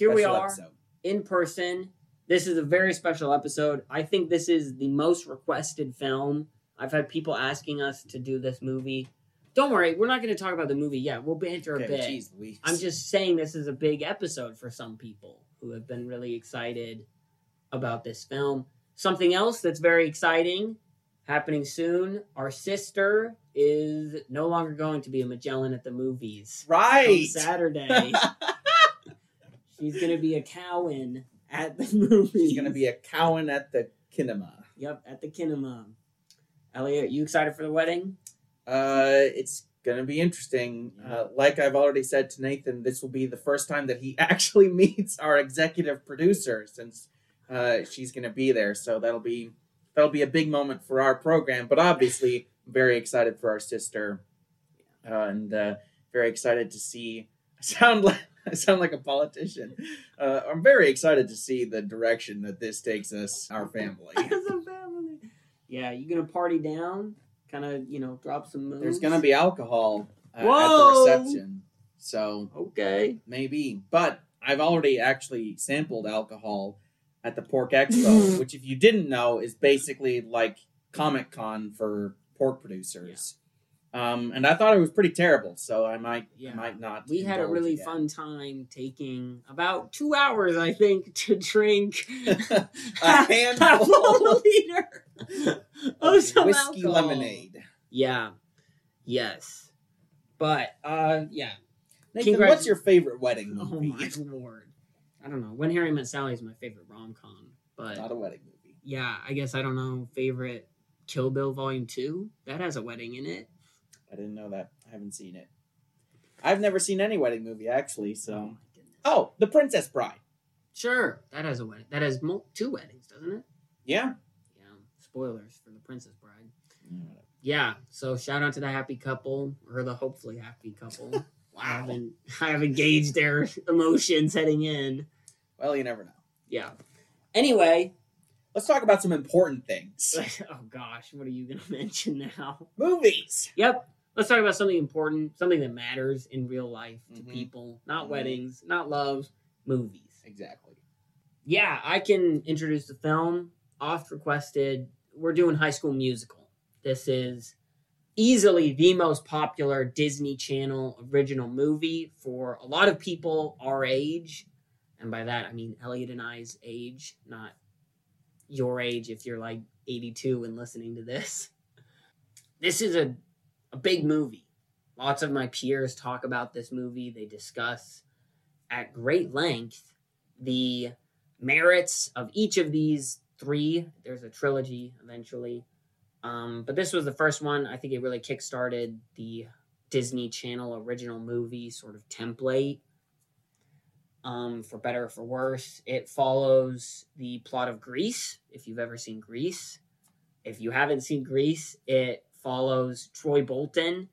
Here we are episode. in person. This is a very special episode. I think this is the most requested film. I've had people asking us to do this movie. Don't worry, we're not going to talk about the movie yet. We'll banter a Okay, bit. Jeez Louise. I'm just saying this is a big episode for some people who have been really excited about this film. Something else that's very exciting happening soon. Our sister is no longer going to be a Magellan at the movies. Right. Saturday. She's going to be a Cowan at the movie. She's gonna be a Cowan at the kinema. Yep, at the kinema. Elliot, you excited for the wedding? Uh, it's gonna be interesting. Uh, like I've already said to Nathan, this will be the first time that he actually meets our executive producer since uh, she's gonna be there. So that'll be that'll be a big moment for our program. But obviously, very excited for our sister, uh, and uh, very excited to see. I sound like I sound like a politician. Uh, I'm very excited to see the direction that this takes us, our family. As a family. Yeah, you gonna party down? Kind of, you know, drop some moves. There's gonna be alcohol uh, at the reception, so okay. maybe. But I've already actually sampled alcohol at the Pork Expo, which, if you didn't know, is basically like Comic Con for pork producers. Um, and I thought it was pretty terrible, so I might, Yeah. I might not. We had a really again. fun time taking about two hours, I think, to drink a handful liter of of some whiskey alcohol. lemonade. Yeah. Yes. But uh yeah. Nathan, Congrats- what's your favorite wedding movie? Oh my lord. I don't know. When Harry Met Sally is my favorite rom com. But Not a wedding movie. yeah, I guess I don't know. Favorite Kill Bill Volume Two? That has a wedding in it. I didn't know that. I haven't seen it. I've never seen any wedding movie actually. Oh So, goodness. oh, The Princess Bride. Sure. That has a wedding. That has mo- two weddings, doesn't it? Yeah. Yeah. Spoilers for the Princess Bride. Mm. Yeah. So shout out to the happy couple or the hopefully happy couple. I Wow. haven't I haven't gauged their emotions heading in. Well, you never know. Yeah. Anyway, Let's talk about some important things. oh gosh, what are you gonna mention now? Movies. Yep. Let's talk about something important, something that matters in real life to Mhm. people. Not Mhm. weddings, not love, movies. Exactly. Yeah, I can introduce the film. Oft requested. We're doing High School Musical. This is easily the most popular Disney Channel original movie for a lot of people our age. And by that, I mean Elliot and I's age, not your age if you're like 82 and listening to this. This is a, a big movie. Lots of my peers talk about this movie. They discuss at great length the merits of each of these three. There's a trilogy eventually. Um, but this was the first one. I think it really kickstarted the Disney Channel original movie sort of template. Um, for better or for worse, it follows the plot of Grease. If you've ever seen Grease, if you haven't seen Grease, it follows Troy Bolton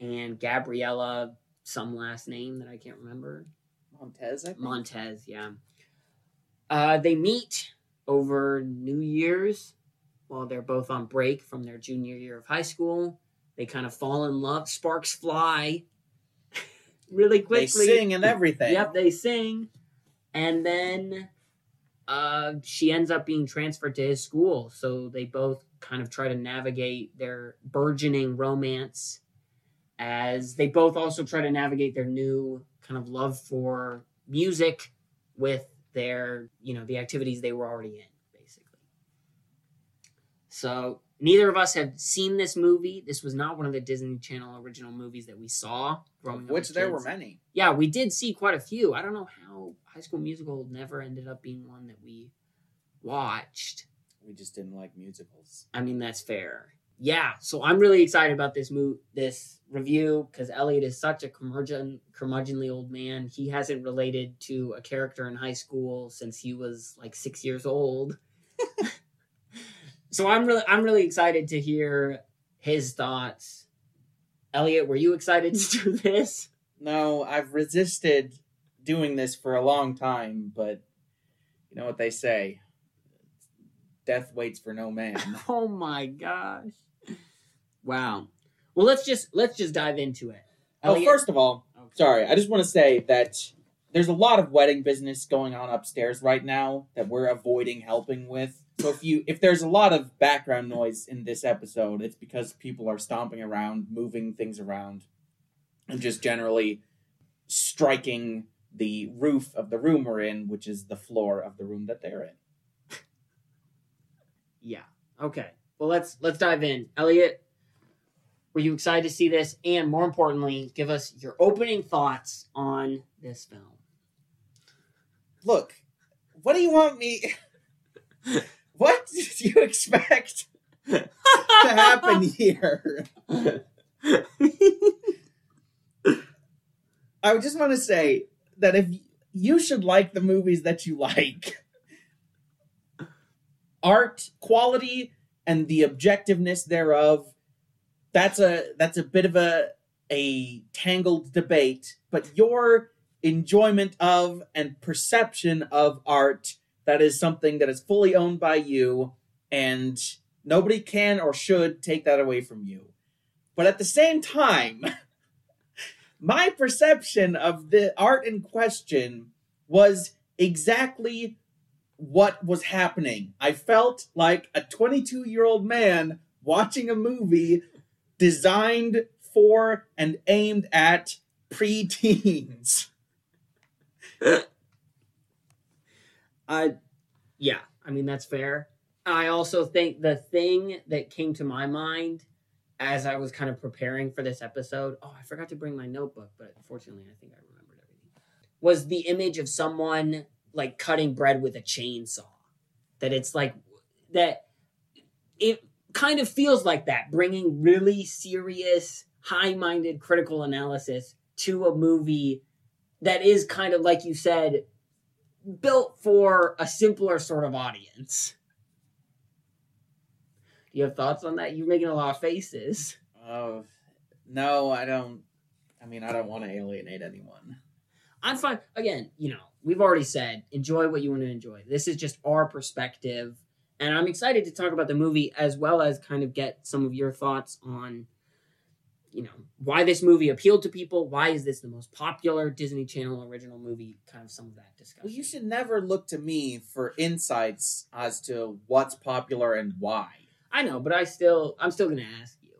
and Gabriella, some last name that I can't remember. Montez. I think? Montez, yeah. Uh, they meet over New Year's while they're both on break from their junior year of high school. They kind of fall in love. Sparks fly really quickly. They sing and everything. Yep, they sing. And then uh, she ends up being transferred to his school. So they both kind of try to navigate their burgeoning romance as they both also try to navigate their new kind of love for music with their, you know, the activities they were already in, basically. So neither of us have seen this movie. This was not one of the Disney Channel original movies that we saw growing Of up. which there were many. yeah, we did see quite a few. I don't know how High School Musical never ended up being one that we watched. We just didn't like musicals. I mean, that's fair. Yeah, so I'm really excited about this mo- this review because Elliot is such a curmudgeon, curmudgeonly old man. He hasn't related to a character in high school since he was like six years old. so I'm really I'm really excited to hear his thoughts. Elliot, were you excited to do this? No, I've resisted doing this for a long time, but you know what they say death waits for no man. Oh my gosh. Wow. Well, let's just let's just dive into it. Oh, first of all, Okay. sorry, I just want to say that there's a lot of wedding business going on upstairs right now that we're avoiding helping with. So if you if there's a lot of background noise in this episode, it's because people are stomping around, moving things around, and just generally striking the roof of the room we're in, which is the floor of the room that they're in. Yeah. Okay. Well, let's let's dive in. Elliot, were you excited to see this? And more importantly, give us your opening thoughts on this film. Look, what do you want me? what did you expect to happen here? I just want to say that if you should like the movies that you like, art quality and the objectiveness thereof, that's a that's a bit of a a tangled debate. But your enjoyment of and perception of art that is something that is fully owned by you, and nobody can or should take that away from you. But at the same time, my perception of the art in question was exactly what was happening. I felt like a 22 year old man watching a movie designed for and aimed at preteens. I, yeah, I mean that's fair. I also think the thing that came to my mind as I was kind of preparing for this episode, oh, I forgot to bring my notebook, but fortunately, I think I remembered everything. Was the image of someone like cutting bread with a chainsaw? That it's like that. It kind of feels like that, bringing really serious, high-minded critical analysis to a movie that is kind of like you said built for a simpler sort of audience. Do you have thoughts on that? You're making a lot of faces. Oh, no, I don't. I mean, I don't want to alienate anyone. I'm fine. Again, you know, we've already said enjoy what you want to enjoy. This is just our perspective. And I'm excited to talk about the movie as well as kind of get some of your thoughts on, you know, why this movie appealed to people. Why is this the most popular Disney Channel original movie? Kind of some of that discussion. Well, you should never look to me for insights as to what's popular and why. I know, but I still, I'm still going to ask you.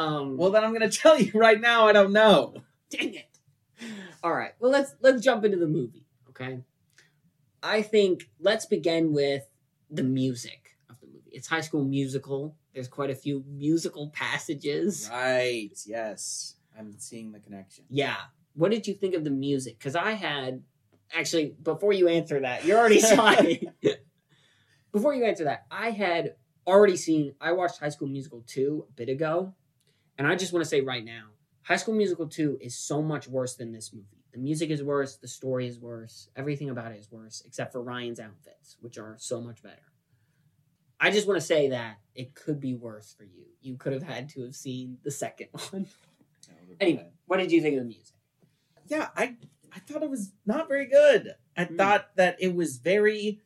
Um, Well, then I'm going to tell you right now. I don't know. dang it all right well let's let's jump into the movie okay? I think let's begin with the music of the movie. It's high school musical. There's quite a few musical passages. Right. Yes. I'm seeing the connection. yeah. What did you think of the music? Because i had actually before you answer that you're already smiling before you answer that i had already seen i watched high school musical 2 a bit ago and i just want to say right now high school musical 2 is so much worse than this movie the music is worse the story is worse everything about it is worse except for ryan's outfits which are so much better i just want to say that it could be worse for you you could have had to have seen the second one anyway what did you think of the music yeah, I I thought it was not very good. I Hmm. thought that it was very.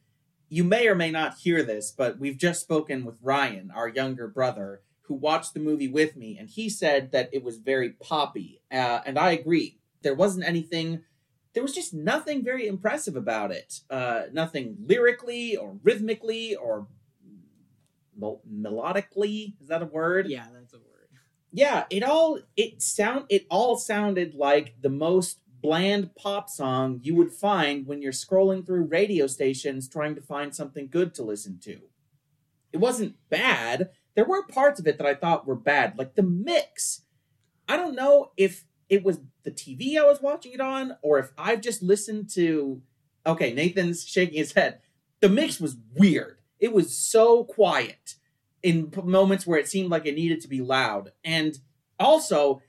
You may or may not hear this, but we've just spoken with Ryan, our younger brother, who watched the movie with me, and he said that it was very poppy, uh, and I agree. There wasn't anything. There was just nothing very impressive about it. Uh, nothing lyrically or rhythmically or mel- melodically. Is that a word? yeah that's a word yeah it all it sound it all sounded like the most bland pop song you would find when you're scrolling through radio stations trying to find something good to listen to it wasn't bad there were parts of it that i thought were bad like the mix i don't know if it was the tv i was watching it on or if i've just listened to okay, Nathan's shaking his head. The mix was weird. It was so quiet in moments where it seemed like it needed to be loud, and also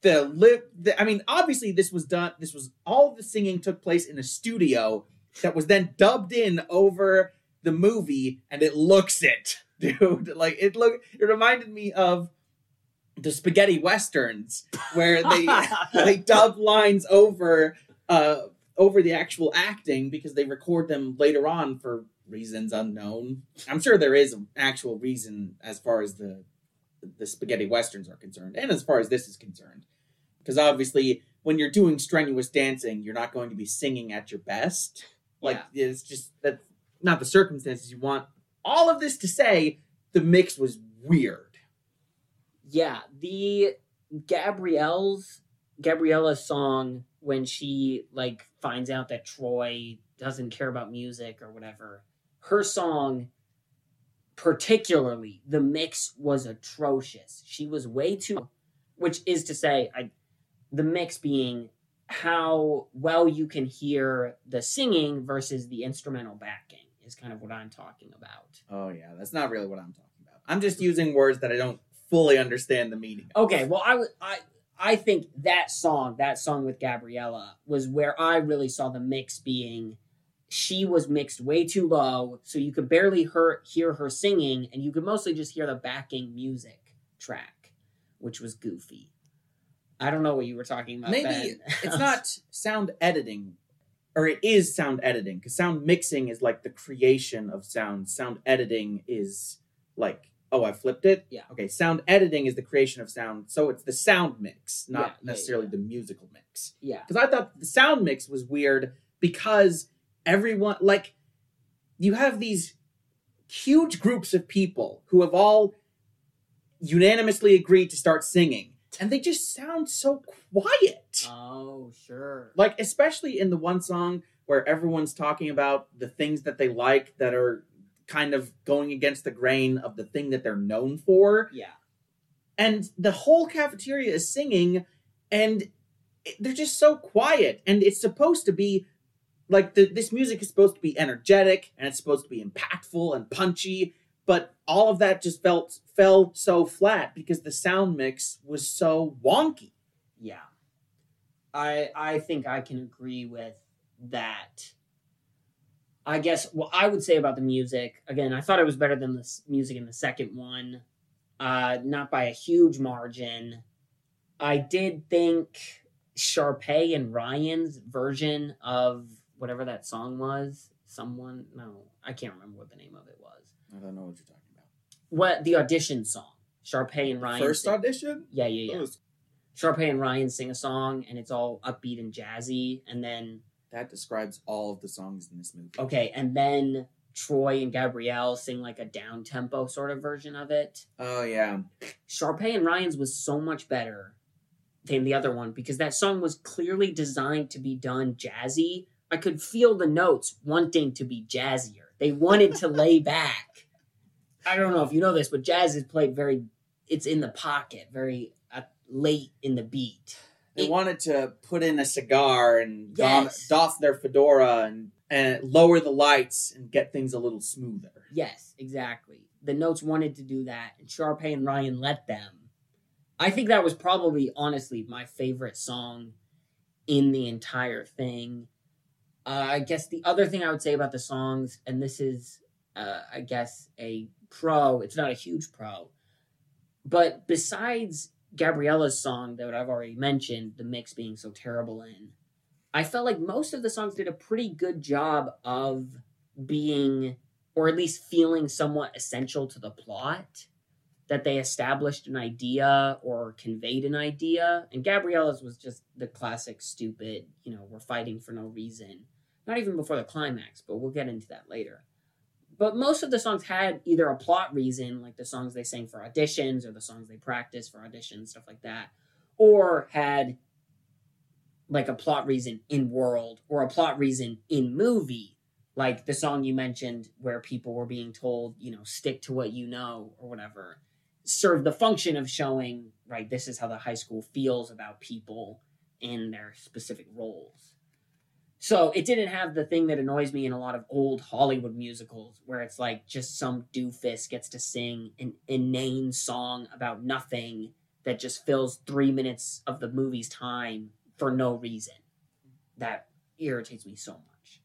the lip. I mean, obviously this was done. This was all the singing took place in a studio that was then dubbed in over the movie, and it looks it, dude. Like it look. It reminded me of the spaghetti westerns where they they dub lines over uh over the actual acting because they record them later on for reasons unknown. I'm sure there is an actual reason as far as the the spaghetti westerns are concerned and as far as this is concerned. Because obviously when you're doing strenuous dancing, you're not going to be singing at your best. Like it's just that's not the circumstances you want. All of this to say the mix was weird. Yeah, the Gabrielle's Gabriella's song when she like finds out that Troy doesn't care about music or whatever. Her song particularly the mix was atrocious. She was way too which is to say I the mix being how well you can hear the singing versus the instrumental backing is kind of what I'm talking about. Oh yeah, that's not really what I'm talking about. I'm just using words that I don't fully understand the meaning. Okay, well, I would I I think that song, that song with Gabriella, was where I really saw the mix being. She was mixed way too low, so you could barely her, hear her singing, and you could mostly just hear the backing music track, which was goofy. I don't know what you were talking about. Maybe it's not sound editing, or it is sound editing because sound mixing is like the creation of sound. Sound editing is like oh I flipped it. Yeah. Okay. Sound editing is the creation of sound, so it's the sound mix, not yeah, necessarily yeah. the musical mix. yeah, Because I thought the sound mix was weird because everyone like you have these huge groups of people who have all unanimously agreed to start singing and they just sound so quiet oh sure, like especially in the one song where everyone's talking about the things that they like that are kind of going against the grain of the thing that they're known for yeah, and the whole cafeteria is singing and they're just so quiet and it's supposed to be like the, this music is supposed to be energetic and it's supposed to be impactful and punchy but all of that just felt fell so flat because the sound mix was so wonky yeah. I I think I can agree with that. I guess what I would say about the music again, I thought it was better than the music in the second one, uh, not by a huge margin. I did think Sharpay and Ryan's version of whatever that song was, someone no, I can't remember what the name of it was. i don't know what you're talking about What the audition song? Sharpay and Ryan. first sing- audition yeah, yeah, yeah. That was- Sharpay and Ryan sing a song, and it's all upbeat and jazzy, and then that describes all of the songs in this movie Okay, and then Troy and Gabrielle sing like a down tempo sort of version of it. oh yeah Sharpay and Ryan's was so much better than the other one because that song was clearly designed to be done jazzy. I could feel the notes wanting to be jazzier. They wanted to lay back. I don't know if you know this, but jazz is played very, it's in the pocket, very uh, late in the beat. They It- wanted to put in a cigar and don, Yes. doff their fedora and, and lower the lights and get things a little smoother Yes, exactly. The notes wanted to do that, and Sharpay and Ryan let them. I think that was probably, honestly, my favorite song in the entire thing. Uh, I guess the other thing I would say about the songs, and this is, uh, I guess, a pro, it's not a huge pro, but besides Gabriella's song that I've already mentioned, the mix being so terrible in, I felt like most of the songs did a pretty good job of being or at least feeling somewhat essential to the plot that they established an idea or conveyed an idea. And gabriella's was just the classic stupid you know we're fighting for no reason. Not even before the climax but we'll get into that later but most of the songs had either a plot reason like the songs they sang for auditions or the songs they practiced for auditions stuff like that or had like a plot reason in world or a plot reason in movie. Like the song you mentioned where people were being told you know stick to what you know or whatever served the function of showing right this is how the high school feels about people in their specific roles So it didn't have the thing that annoys me in a lot of old Hollywood musicals, where it's like just some doofus gets to sing an inane song about nothing that just fills three minutes of the movie's time for no reason. That irritates me so much.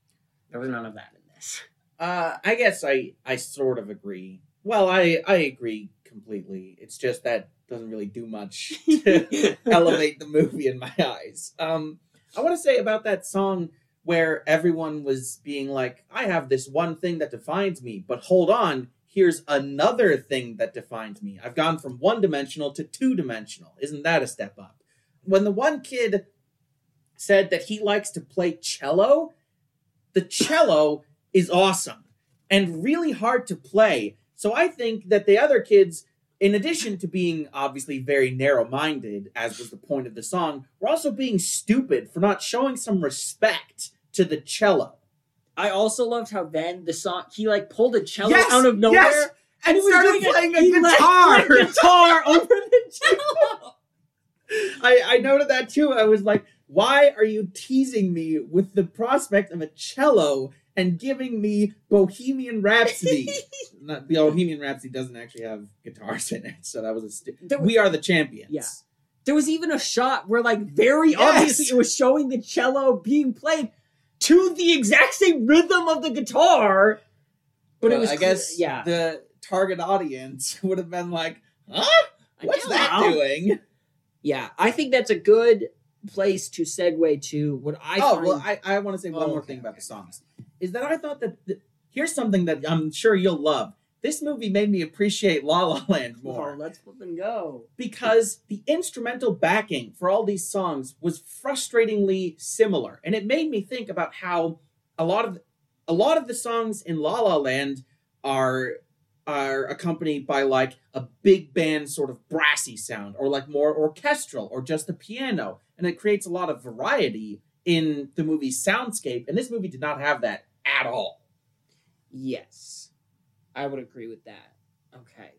There was none of that in this. Uh, I guess I I sort of agree. Well, I I agree completely. It's just that doesn't really do much to elevate the movie in my eyes. Um, I want to say about that song where everyone was being like, "I have this one thing that defines me," but hold on, here's another thing that defines me. I've gone from one dimensional to two dimensional. Isn't that a step up? When the one kid said that he likes to play cello, the cello is awesome and really hard to play. So I think that the other kids, in addition to being obviously very narrow minded, as was the point of the song, we're also being stupid for not showing some respect to the cello. I also loved how then the song he like pulled a cello Yes, out of nowhere yes, And he was started playing a let- guitar. guitar over the cello. I, I noted that too. I was like, why are you teasing me with the prospect of a cello and giving me Bohemian Rhapsody? Not, the Bohemian Rhapsody doesn't actually have guitars in it, so that was a. St- we are the champions. Yeah. There was even a shot where, like, very Yes. obviously it was showing the cello being played to the exact same rhythm of the guitar. But Well, it was I clear- guess yeah. the target audience would have been like, huh? What's know. that doing? Yeah, I think that's a good place to segue to what I oh, find. well, I, I want to say one Oh, more okay, thing about okay. the songs. Is that I thought that the, here's something that I'm sure you'll love. This movie made me appreciate La La Land oh, more. Oh, let's flip and go. because the instrumental backing for all these songs was frustratingly similar and it made me think about how a lot of a lot of the songs in La La Land are are accompanied by like a big band sort of brassy sound or like more orchestral or just the piano and it creates a lot of variety in the movie's soundscape and this movie did not have that at all Yes, I would agree with that. Okay,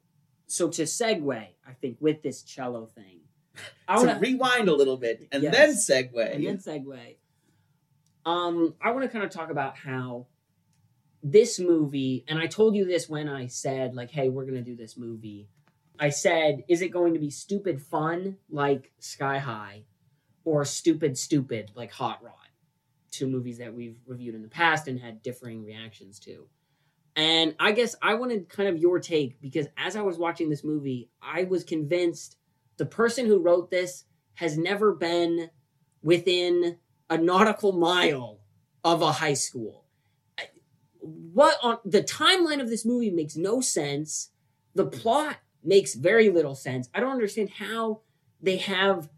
so to segue, I think with this cello thing, I want to rewind a little bit and Yes. then segue and then segue. Um, I want to kind of talk about how this movie, and I told you this when I said, like, hey, we're gonna do this movie. I said, is it going to be stupid fun like Sky High, or stupid stupid like Hot Rod? Two movies that we've reviewed in the past and had differing reactions to. And I guess I wanted kind of your take because as I was watching this movie, I was convinced the person who wrote this has never been within a nautical mile of a high school. What on the timeline of this movie makes no sense. The plot makes very little sense. I don't understand how they have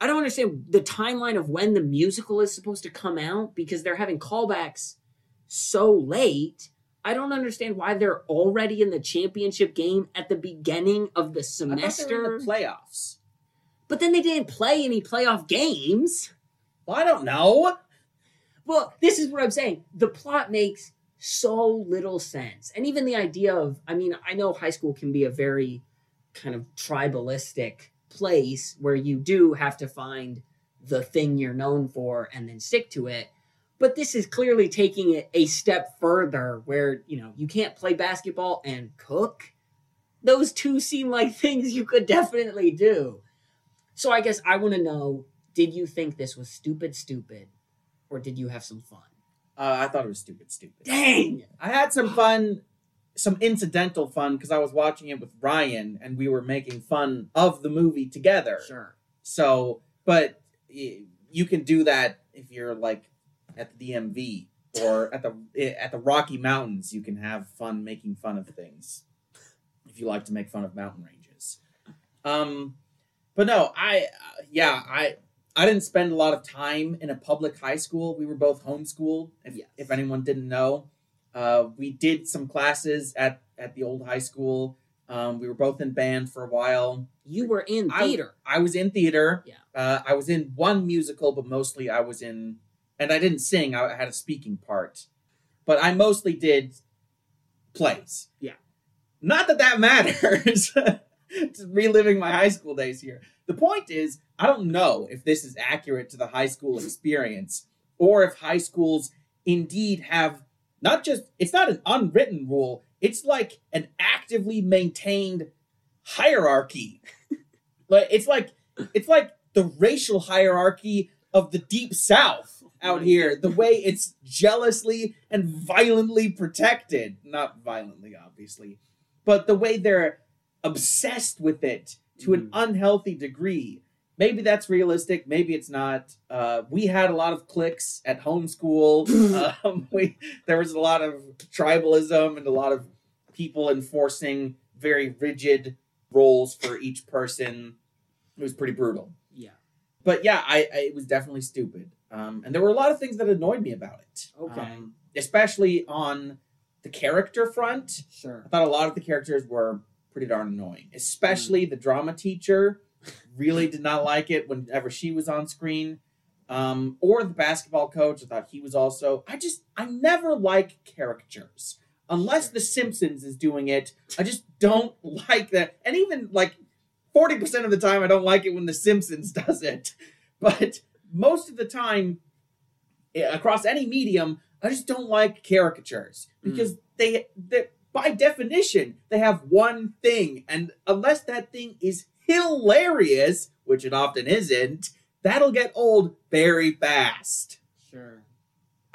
I don't understand the timeline of when the musical is supposed to come out because they're having callbacks so late. I don't understand why they're already in the championship game at the beginning of the I they were semester. in the playoffs but then they didn't play any playoff games. well i don't know Well, this is what I'm saying. The plot makes so little sense. And even the idea of, I mean, I know high school can be a very kind of tribalistic place where you do have to find the thing you're known for and then stick to it. But this is clearly taking it a step further where, you know, you can't play basketball and cook. Those two seem like things you could definitely do. So I guess I want to know did you think this was stupid, stupid? or did you have some fun? Uh, I thought it was stupid, stupid. Dang! I had some fun, some incidental fun because I was watching it with Ryan and we were making fun of the movie together. Sure. So, but y- you can do that if you're like at the DMV or at the at the Rocky Mountains. You can have fun making fun of things if you like to make fun of mountain ranges. Um, but no, I uh, yeah I. I didn't spend a lot of time in a public high school. We were both homeschooled. If, Yes. if anyone didn't know, uh, we did some classes at at the old high school. Um, we were both in band for a while. You were in theater. I was in theater. Yeah. Uh, I was in one musical, but mostly I was in, and I didn't sing. I had a speaking part, but I mostly did plays. Yeah. Not that that matters. Reliving my high school days here. The point is, I don't know if this is accurate to the high school experience. or if high schools indeed have not just it's not an unwritten rule, it's like an actively maintained hierarchy. like it's like it's like the racial hierarchy of the deep south out here, the way it's jealously and violently protected. Not violently, obviously, but the way they're obsessed with it to an mm. unhealthy degree. Maybe that's realistic. Maybe it's not. Uh, we had a lot of cliques at homeschool. um, we, there was a lot of tribalism and a lot of people enforcing very rigid roles for each person. It was pretty brutal. Yeah. But yeah, I, I it was definitely stupid. Um, and there were a lot of things that annoyed me about it. Okay. Um, especially on the character front. Sure. I thought a lot of the characters were pretty darn annoying, especially the drama teacher. Really did not like it whenever she was on screen. Um, or the basketball coach. I thought he was also. I just, I never like caricatures. Unless The Simpsons is doing it, I just don't like that. And even like 40% of the time, I don't like it when The Simpsons does it. But most of the time, eh, across any medium, I just don't like caricatures because they, they, by definition, they have one thing, and unless that thing is hilarious, which it often isn't, that'll get old very fast. Sure.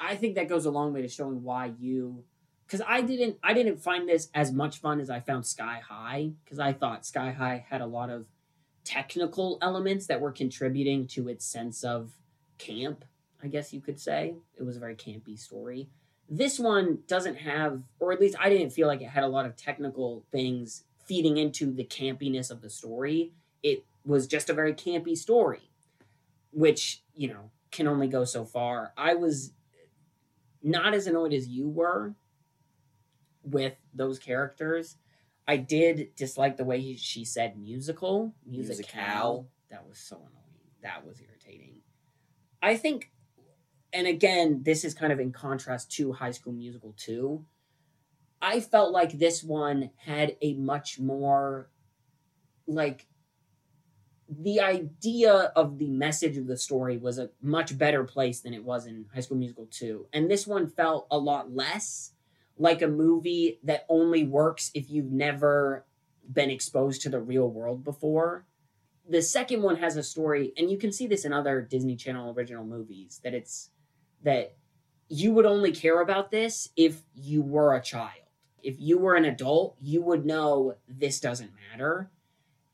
I think that goes a long way to showing why you because I didn't I didn't find this as much fun as I found Sky High because I thought Sky High had a lot of technical elements that were contributing to its sense of camp, I guess you could say. It was a very campy story. This one doesn't have, or at least I didn't feel like it had a lot of technical things feeding into the campiness of the story. It was just a very campy story, which, you know, can only go so far. I was not as annoyed as you were with those characters. I did dislike the way he, she said musical, musical. Musicale. That was so annoying. That was irritating. I think, and again, this is kind of in contrast to High School Musical 2. I felt like this one had a much more, like, the idea of the message of the story was a much better place than it was in High School Musical 2. And this one felt a lot less like a movie that only works if you've never been exposed to the real world before. The second one has a story, and you can see this in other Disney Channel original movies, that it's that you would only care about this if you were a child. If you were an adult, you would know this doesn't matter.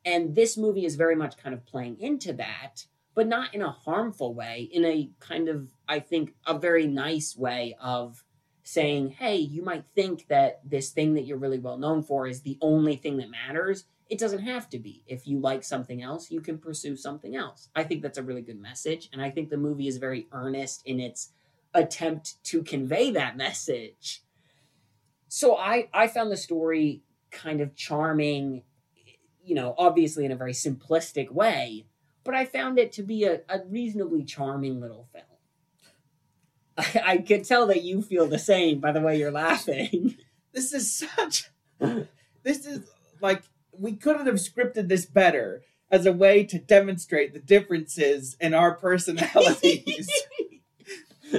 And this movie is very much kind of playing into that, but not in a harmful way, in a kind of, I think, a very nice way of saying, hey, you might think that this thing that you're really well known for is the only thing that matters. It doesn't have to be. If you like something else, you can pursue something else. I think that's a really good message. And I think the movie is very earnest in its attempt to convey that message. So I, I found the story kind of charming, you know, obviously in a very simplistic way, but I found it to be a, a reasonably charming little film. I, I could tell that you feel the same by the way you're laughing. This is such. This is like we couldn't have scripted this better as a way to demonstrate the differences in our personalities.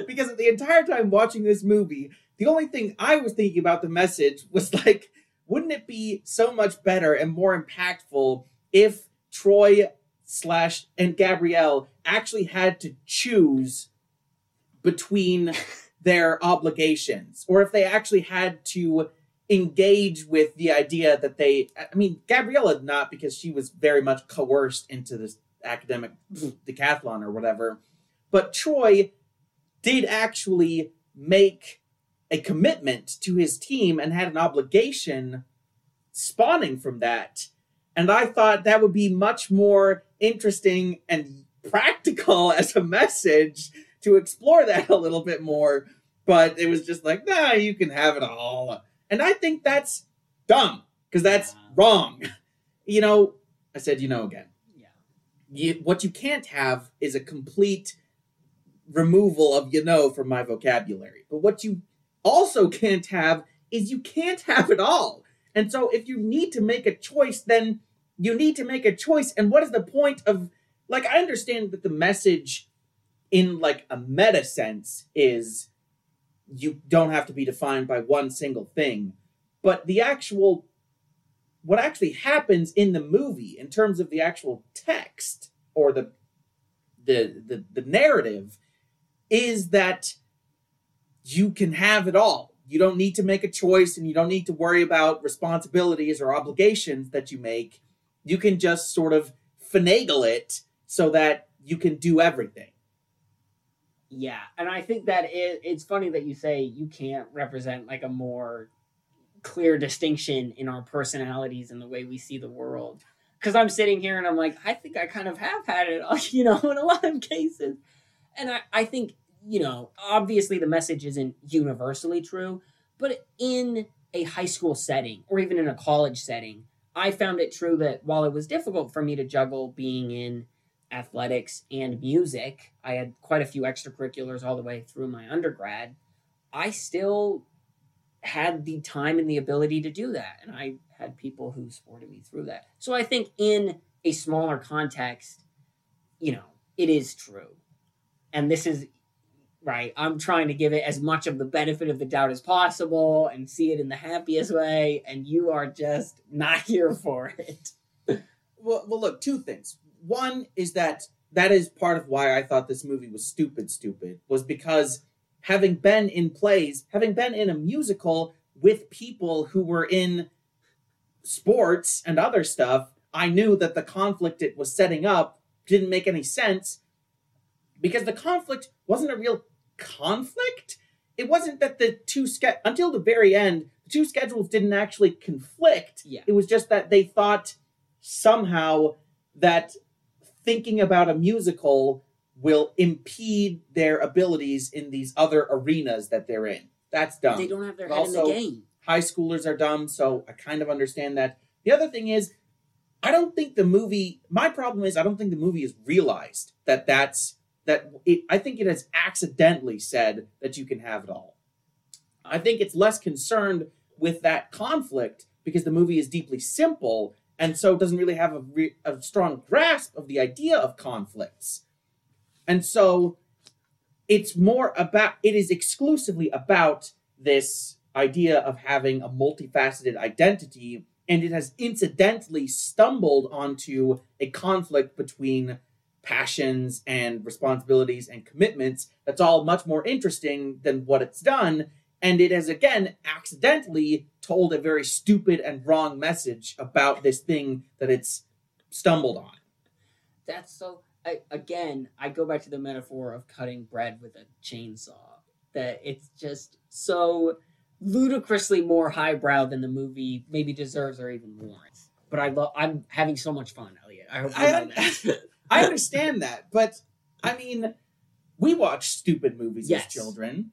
because the entire time watching this movie, the only thing I was thinking about the message was like, wouldn't it be so much better and more impactful if Troy slash and Gabrielle actually had to choose between their obligations, or if they actually had to engage with the idea that they I mean Gabriella not because she was very much coerced into this academic mm-hmm. decathlon or whatever, but Troy did actually make a commitment to his team and had an obligation spawning from that. And I thought that would be much more interesting and practical as a message to explore that a little bit more. But it was just like, nah, you can have it all. And I think that's dumb because that's wrong. You know, I said, you know, again. Yeah. You, what you can't have is a complete removal of you know from my vocabulary. But what you also can't have is you can't have it all. And so if you need to make a choice, then you need to make a choice. And what is the point of like I understand that the message in like a meta sense is you don't have to be defined by one single thing but the actual what actually happens in the movie in terms of the actual text or the the the, the narrative is that you can have it all you don't need to make a choice and you don't need to worry about responsibilities or obligations that you make you can just sort of finagle it so that you can do everything Yeah, and I think that it, it's funny that you say you can't represent like a more clear distinction in our personalities and the way we see the world. Because I'm sitting here and I'm like, I think I kind of have had it, you know, in a lot of cases. And I, I think, you know, obviously the message isn't universally true, but in a high school setting or even in a college setting, I found it true that while it was difficult for me to juggle being in athletics and music, I had quite a few extracurriculars all the way through my undergrad. I still had the time and the ability to do that. And I had people who supported me through that. So I think in a smaller context, you know, it is true. And this is right. I'm trying to give it as much of the benefit of the doubt as possible and see it in the happiest way. And you are just not here for it. well, well look two things one is that that is part of why i thought this movie was stupid stupid was because having been in plays having been in a musical with people who were in sports and other stuff i knew that the conflict it was setting up didn't make any sense because the conflict wasn't a real conflict it wasn't that the two ske- until the very end the two schedules didn't actually conflict Yeah. it was just that they thought somehow that thinking about a musical will impede their abilities in these other arenas that they're in. That's dumb. They don't have their head in the game. High schoolers are dumb, so I kind of understand that. The other thing is, I don't think the movie. My problem is, I don't think the movie has realized that that's that. It, I think it has accidentally said that you can have it all. I think it's less concerned with that conflict because the movie is deeply simple and so doesn't really have a, re- a strong grasp of the idea of conflicts. And so it's more about, it is exclusively about this idea of having a multifaceted identity, and it has incidentally stumbled onto a conflict between passions and responsibilities and commitments that's all much more interesting than what it's done and it has again accidentally told a very stupid and wrong message about this thing that it's stumbled on. That's so. I, again, I go back to the metaphor of cutting bread with a chainsaw. That it's just so ludicrously more highbrow than the movie maybe deserves or even warrants. But I love. I'm having so much fun, Elliot. I hope you know that. I understand that, but I mean, we watch stupid movies Yes. as children,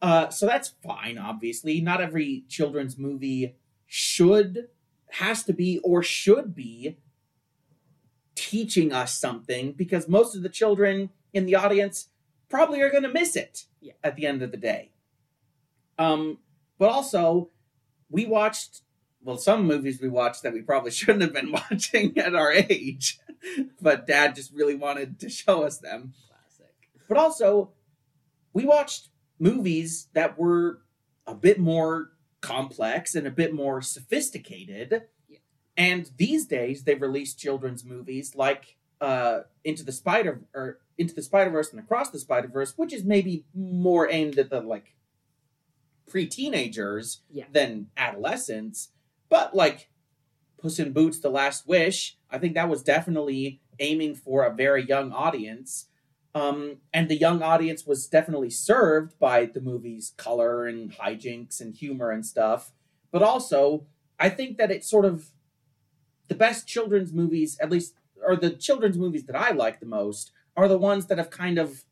uh, so that's fine. Obviously, not every children's movie should, has to be, or should be teaching us something because most of the children in the audience probably are going to miss it Yeah. at the end of the day. Um, but also, we watched well some movies we watched that we probably shouldn't have been watching at our age, but Dad just really wanted to show us them. Classic. But also, we watched movies that were a bit more complex and a bit more sophisticated. Yeah. And these days, they release children's movies like uh, Into the Spider or Into the Spider Verse and Across the Spider Verse, which is maybe more aimed at the like pre-teenagers Yeah. than adolescents. But like Puss in Boots: The Last Wish, I think that was definitely aiming for a very young audience. Um, and the young audience was definitely served by the movie's color and hijinks and humor and stuff. But also, I think that it's sort of the best children's movies, at least, or the children's movies that I like the most, are the ones that have kind of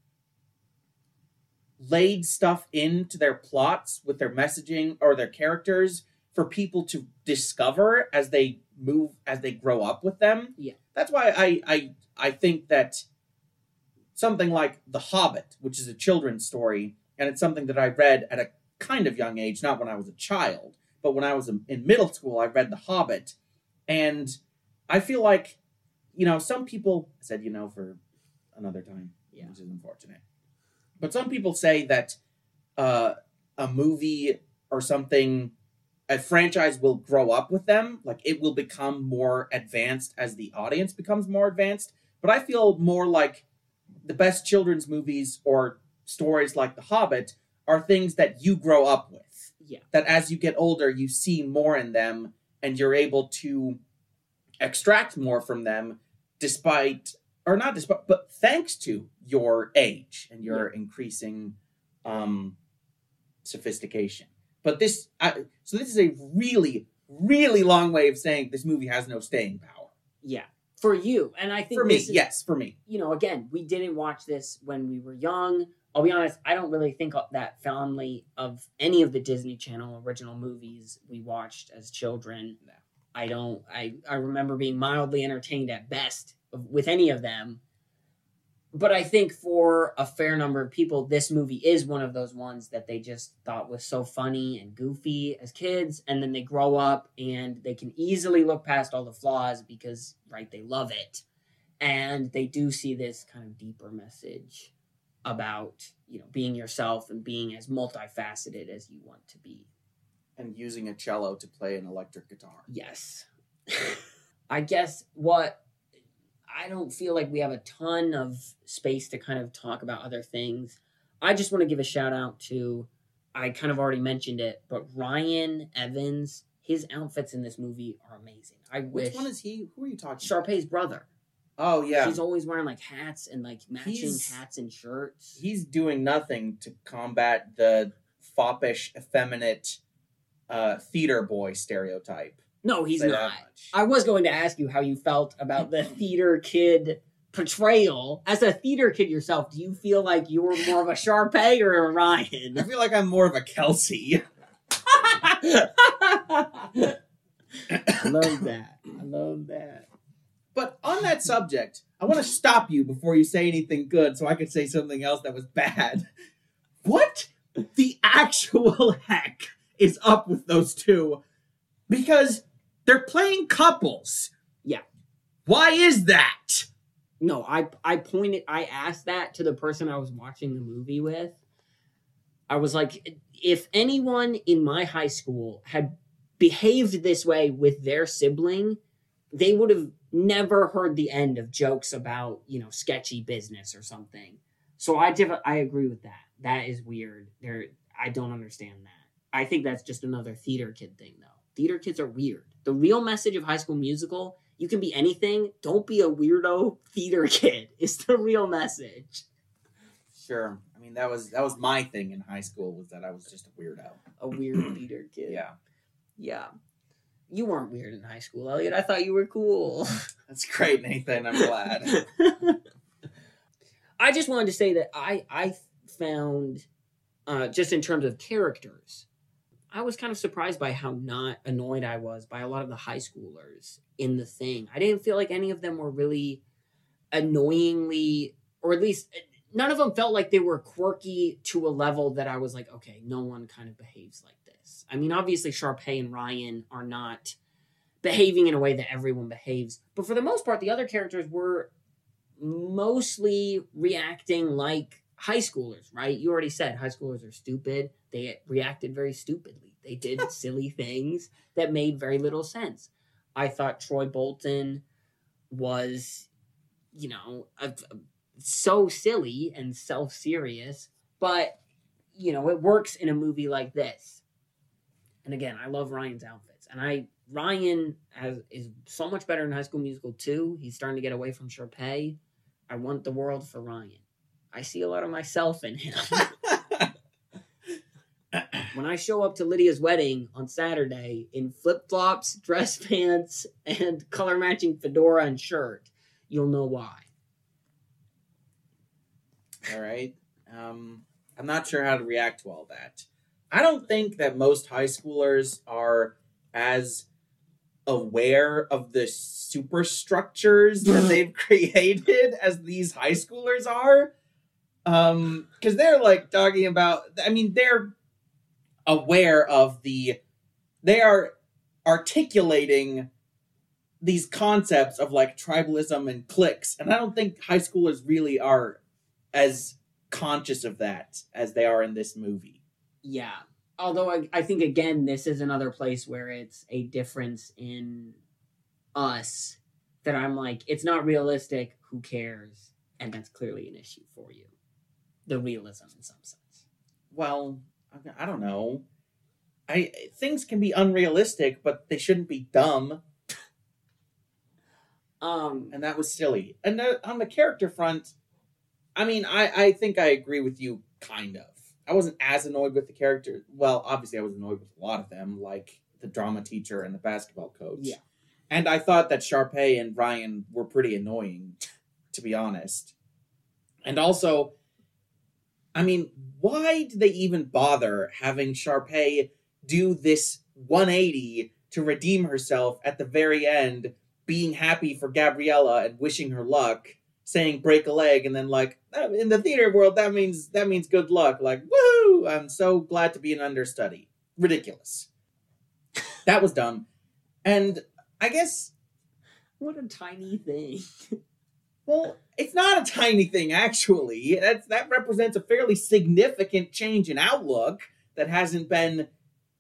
laid stuff into their plots with their messaging or their characters for people to discover as they move as they grow up with them. Yeah. That's why I I I think that something like The Hobbit, which is a children's story, and it's something that I read at a kind of young age, not when I was a child, but when I was in middle school, I read The Hobbit, and I feel like, you know, some people I said, you know, for another time. Yeah. which is unfortunate. But some people say that uh, a movie or something, a franchise will grow up with them. Like it will become more advanced as the audience becomes more advanced. But I feel more like the best children's movies or stories like The Hobbit are things that you grow up with. Yeah. That as you get older, you see more in them and you're able to extract more from them despite or not despite but thanks to your age and your increasing um sophistication but this I, so this is a really really long way of saying this movie has no staying power Yeah. For you. And I think for me is, yes for me you know, again, we didn't watch this when we were young. I'll be honest, I don't really think that fondly of any of the Disney Channel original movies we watched as children. No. I don't I I remember being mildly entertained at best with any of them. But I think for a fair number of people, this movie is one of those ones that they just thought was so funny and goofy as kids, and then they grow up and they can easily look past all the flaws because, right, they love it. And they do see this kind of deeper message about you know being yourself and being as multifaceted as you want to be. And using a cello to play an electric guitar. Yes. I guess what i don't feel like we have a ton of space to kind of talk about other things. I just want to give a shout out to i kind of already mentioned it but ryan evans his outfits in this movie are amazing. I wish which one is he? Who are you talking sharpay's brother. Oh yeah. He's always wearing like hats and like matching He's- hats and shirts. he's doing nothing to combat the foppish effeminate uh theater boy stereotype no, he's not. I was going to ask you how you felt about the theater kid portrayal. As a theater kid yourself, do you feel like you were more of a Sharpay or a Ryan? I feel like I'm more of a Kelsi. I love that. I love that. But on that subject, I want to stop you before you say anything good so I could say something else that was bad. What the actual heck is up with those two? Because they're playing couples. Yeah. Why is that? No, I I pointed I asked that to the person I was watching the movie with. I was like if anyone in my high school had behaved this way with their sibling, they would have never heard the end of jokes about, you know, sketchy business or something. So I diff- I agree with that. That is weird. There I don't understand that. I think that's just another theater kid thing though. Theater kids are weird. The real message of High School Musical you can be anything. Don't be a weirdo theater kid. Is the real message. Sure. I mean that was that was my thing in high school was that I was just a weirdo. A weird theater kid. Yeah. Yeah. You weren't weird in high school, Elliot. I thought you were cool. That's great, Nathan. I'm glad. I just wanted to say that I I found uh, just in terms of characters, I was kind of surprised by how not annoyed I was by a lot of the high schoolers in the thing. I didn't feel like any of them were really annoyingly, or at least eh, none of them felt like they were quirky to a level that I was like, okay, no one kind of behaves like this. I mean, obviously, Sharpay and Ryan are not behaving in a way that everyone behaves, but for the most part, the other characters were mostly reacting like high schoolers, right? You already said high schoolers are stupid. They reacted very stupidly. They did silly things that made very little sense. I thought Troy Bolton was, you know, a, a- so silly and self serious, but, you know, it works in a movie like this. And again, I love Ryan's outfits. And I, Ryan has, is so much better in High School Musical 2. He's starting to get away from Sharpay. I want the world for Ryan. I see a lot of myself in him. when I show up to Lydia's wedding on Saturday in flip flops, dress pants, and color matching fedora and shirt, you'll know why. All right. Um, I'm not sure how to react to all that. I don't think that most high schoolers are as aware of the superstructures that they've created as these high schoolers are. Um, because they're like talking about, I mean, they're aware of the, they are articulating these concepts of like tribalism and cliques. And I don't think high schoolers really are as conscious of that as they are in this movie. Yeah. Although I, I think again this is another place where it's a difference in us that I'm like it's not realistic. Who cares? And that's clearly an issue for you. The realism in some sense. Well, I- I don't know. I things can be unrealistic, but they shouldn't be dumb. Um. and that was silly. And on the character front, I mean, I I think I agree with you kind of. I wasn't as annoyed with the character. Well, obviously, I was annoyed with a lot of them, like the drama teacher and the basketball coach. Yeah. And I thought that Sharpay and Ryan were pretty annoying, to be honest. And also, I mean, why did they even bother having Sharpay do this 180 to redeem herself at the very end, being happy for Gabriella and wishing her luck, saying break a leg, and then like "Oh, in the theater world that means that means good luck. Like woo! I'm so glad to be an understudy. Ridiculous. That was dumb, and I guess What a tiny thing. well, it's not a tiny thing actually. That's that represents a fairly significant change in outlook that hasn't been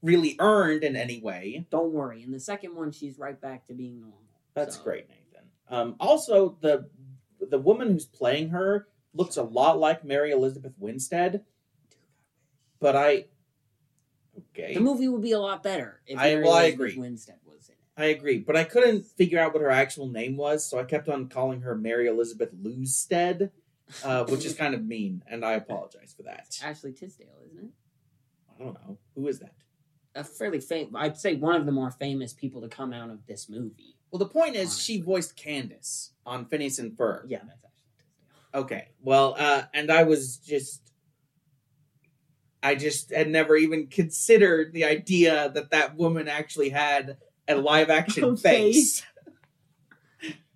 really earned in any way. Don't worry. In the second one, she's right back to being normal. That's So, great, Nathan. Um, also, the the woman who's playing her looks a lot like Mary Elizabeth Winstead, but I okay, The movie would be a lot better if I- Mary well, I agree. Winstead was in it. I agree, but I couldn't figure out what her actual name was, so I kept on calling her Mary Elizabeth Lewstead, uh, which is kind of mean, and I apologize for that. Ashley Tisdale, isn't it? I don't know who is that. A fairly famous, I'd say one of the more famous people to come out of this movie. Well, the point is, she voiced Candace on Phineas and Ferb. Yeah, that's Ashley Tisdale. Okay. Well, uh, and I was just, I just had never even considered the idea that that woman actually had a live action face.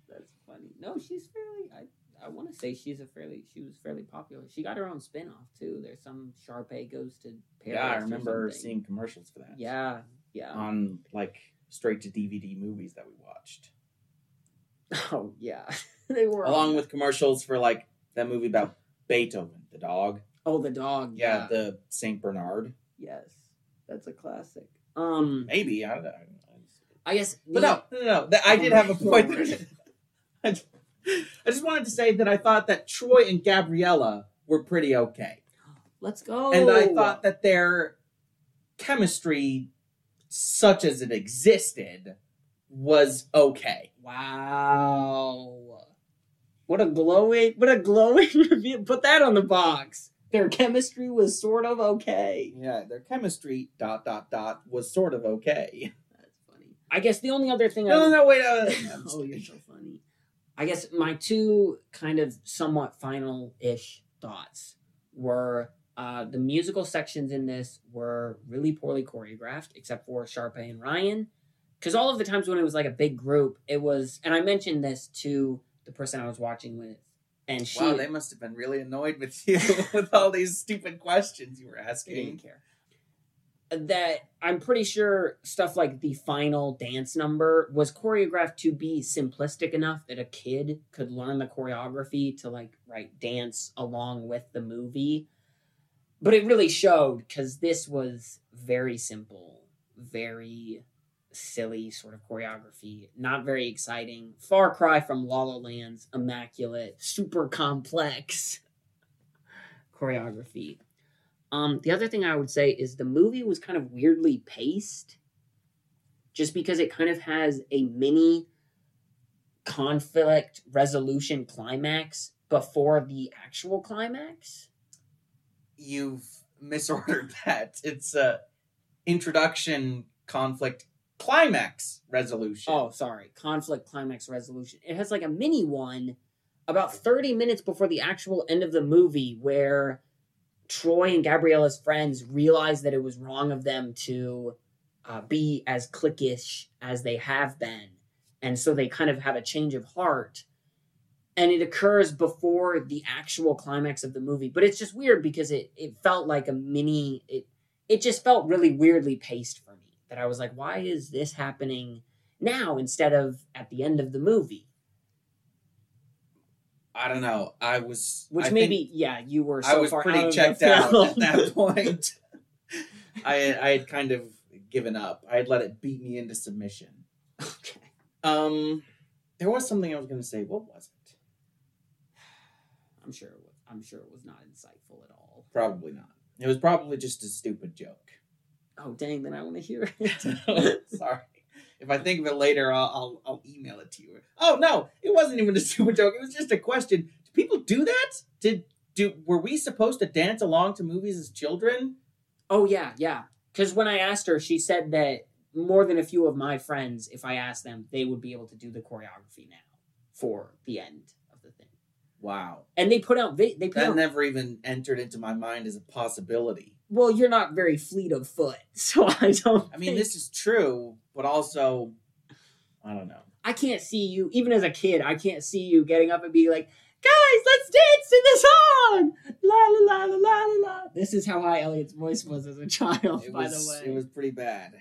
That's funny. No, she's fairly. I I want to say she's a fairly. She was fairly popular. She got her own spin-off too. There's some Sharpay goes to Paris. Yeah, I remember seeing commercials for that. Yeah, yeah. On like straight to DVD movies that we watched, oh yeah, they were along with commercials for like that movie about Beethoven, the dog. oh the dog. Yeah, Yeah. the Saint Bernard. yes, that's a classic. Um, Maybe I don't know. I guess. But the- no, no, no. That, I did have a point. I just wanted to say that I thought that Troy and Gabriella were pretty okay, Let's go. and I thought that their chemistry, such as it existed, was okay. Wow. What a glowing, what a glowing review. Put that on the box. Their chemistry was sort of okay. Yeah, their chemistry dot dot dot was sort of okay. That's funny. I guess the only other thing No, I no, no. Wait. Uh, I'm just oh, you're so funny. I guess my two kind of somewhat final ish thoughts were uh, the musical sections in this were really poorly choreographed, except for Sharpay and Ryan. Because all of the times when it was like a big group, it was, and I mentioned this to the person I was watching with, and she Wow, they must have been really annoyed with you with all these stupid questions you were They didn't asking. care. That I'm pretty sure stuff like the final dance number was choreographed to be simplistic enough that a kid could learn the choreography to like right dance along with the movie. But it really showed because this was very simple, very silly sort of choreography, not very exciting. Far cry from La La Land's immaculate, super complex choreography. Um, the other thing I would say is the movie was kind of weirdly paced, just because it kind of has a mini conflict resolution climax before the actual climax. You've misordered that. It's a introduction conflict climax resolution. Oh, sorry, conflict climax resolution. It has like a mini one about 30 minutes before the actual end of the movie where Troy and Gabriella's friends realize that it was wrong of them to uh, be as cliquish as they have been. And so they kind of have a change of heart. And it occurs before the actual climax of the movie. But it's just weird because it, it felt like a mini. It, it just felt really weirdly paced for me. That I was like, why is this happening now instead of at the end of the movie? I don't know. I was Which I maybe yeah, you were I so was far pretty out checked out at that point. I I had kind of given up. I had let it beat me into submission. okay. Um, there was something I was going to say. What was it? I'm sure it was, I'm sure it was not insightful at all. Probably not. It was probably just a stupid joke. Oh dang, then I want to hear it. Sorry. If I think of it later, I'll, I'll I'll email it to you. Oh no, it wasn't even a stupid joke. It was just a question. Do people do that? Did do were we supposed to dance along to movies as children? oh yeah, yeah. Because when I asked her, she said that more than a few of my friends, if I asked them, they would be able to do the choreography now for the end. Wow, And they put out they put that out never even entered into my mind as a possibility. well, you're not very fleet of foot, so I don't. I mean, this is true, but also, I don't know. I can't see you, even as a kid, I can't see you getting up and being like, guys, let's dance to the song! La la la la la la la. This is how high Elliot's voice was as a child, It by was the way. it was pretty bad.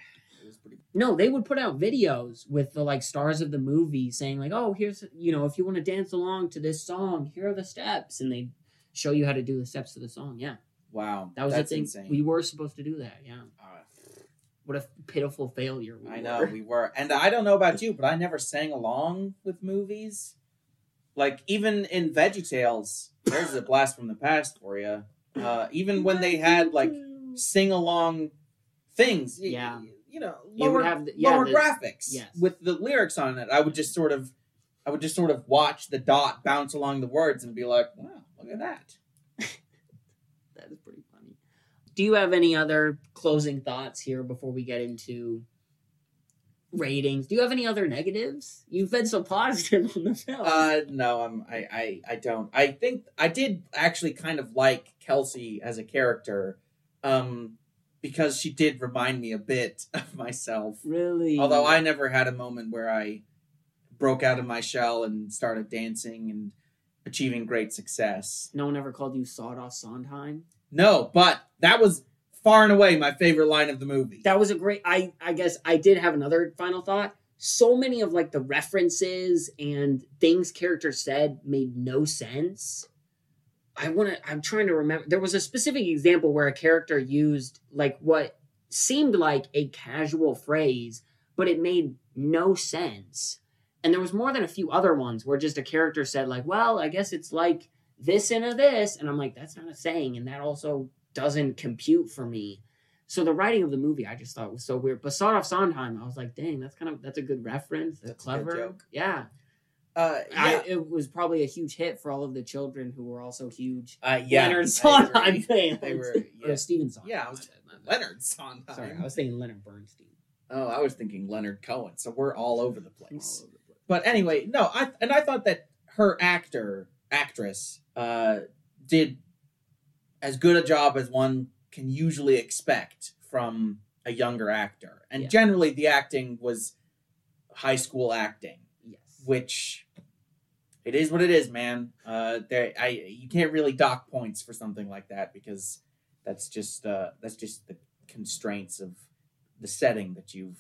Pretty. No, they would put out videos with the like stars of the movie saying, like, oh, here's, you know, if you want to dance along to this song, here are the steps. And they show you how to do the steps to the song. Yeah. Wow, That was the thing. insane. We were supposed to do that. Yeah. Uh, What a pitiful failure. We I were. know we were, and I don't know about you, but I never sang along with movies. Like even in Veggie Tales, there's a blast from the past for you. Uh, even when they had like sing along things, Yeah. You know, lower, have the, yeah, lower graphics yes. with the lyrics on it. I would just sort of, I would just sort of watch the dot bounce along the words and be like, wow, look at that. That is pretty funny. Do you have any other closing thoughts here before we get into ratings? Do you have any other negatives? You've been so positive on the film. Uh, no, I'm. I, I, I don't. I think I did actually kind of like Kelsi as a character, um, because she did remind me a bit of myself. really? Although I never had a moment where I broke out of my shell and started dancing and achieving great success. No one ever called you Sawdust Sondheim? No, but that was far and away my favorite line of the movie. That was a great I I guess I did have another final thought. So many of like the references and things characters said made no sense. I want to I'm trying to remember there was a specific example where a character used like what seemed like a casual phrase but it made no sense. And there was more than a few other ones where just a character said like, "Well, I guess it's like this and a this," and I'm like, "That's not a saying," and that also doesn't compute for me. So the writing of the movie, I just thought was so weird. But Off Sondheim, I was like, "Dang, that's kind of that's a good reference. That's, That's clever." joke. Yeah, Uh, I, it was probably a huge hit for all of the children who were also huge uh, yeah. Leonard I Sondheim agree. fans. They were. or Yeah, Stephen Sondheim. Yeah, I was- bad, my bad. Leonard Sondheim. Sorry, I was thinking Leonard Bernstein. Oh, I was thinking Leonard Cohen. So we're all over the All place. over the place. But anyway, no, I and I thought that her actor, actress, uh, did as good a job as one can usually expect from a younger actor. And Yeah. generally the acting was high school acting, Yes. which it is what it is, man. Uh there I you can't really dock points for something like that because that's just uh that's just the constraints of the setting that you've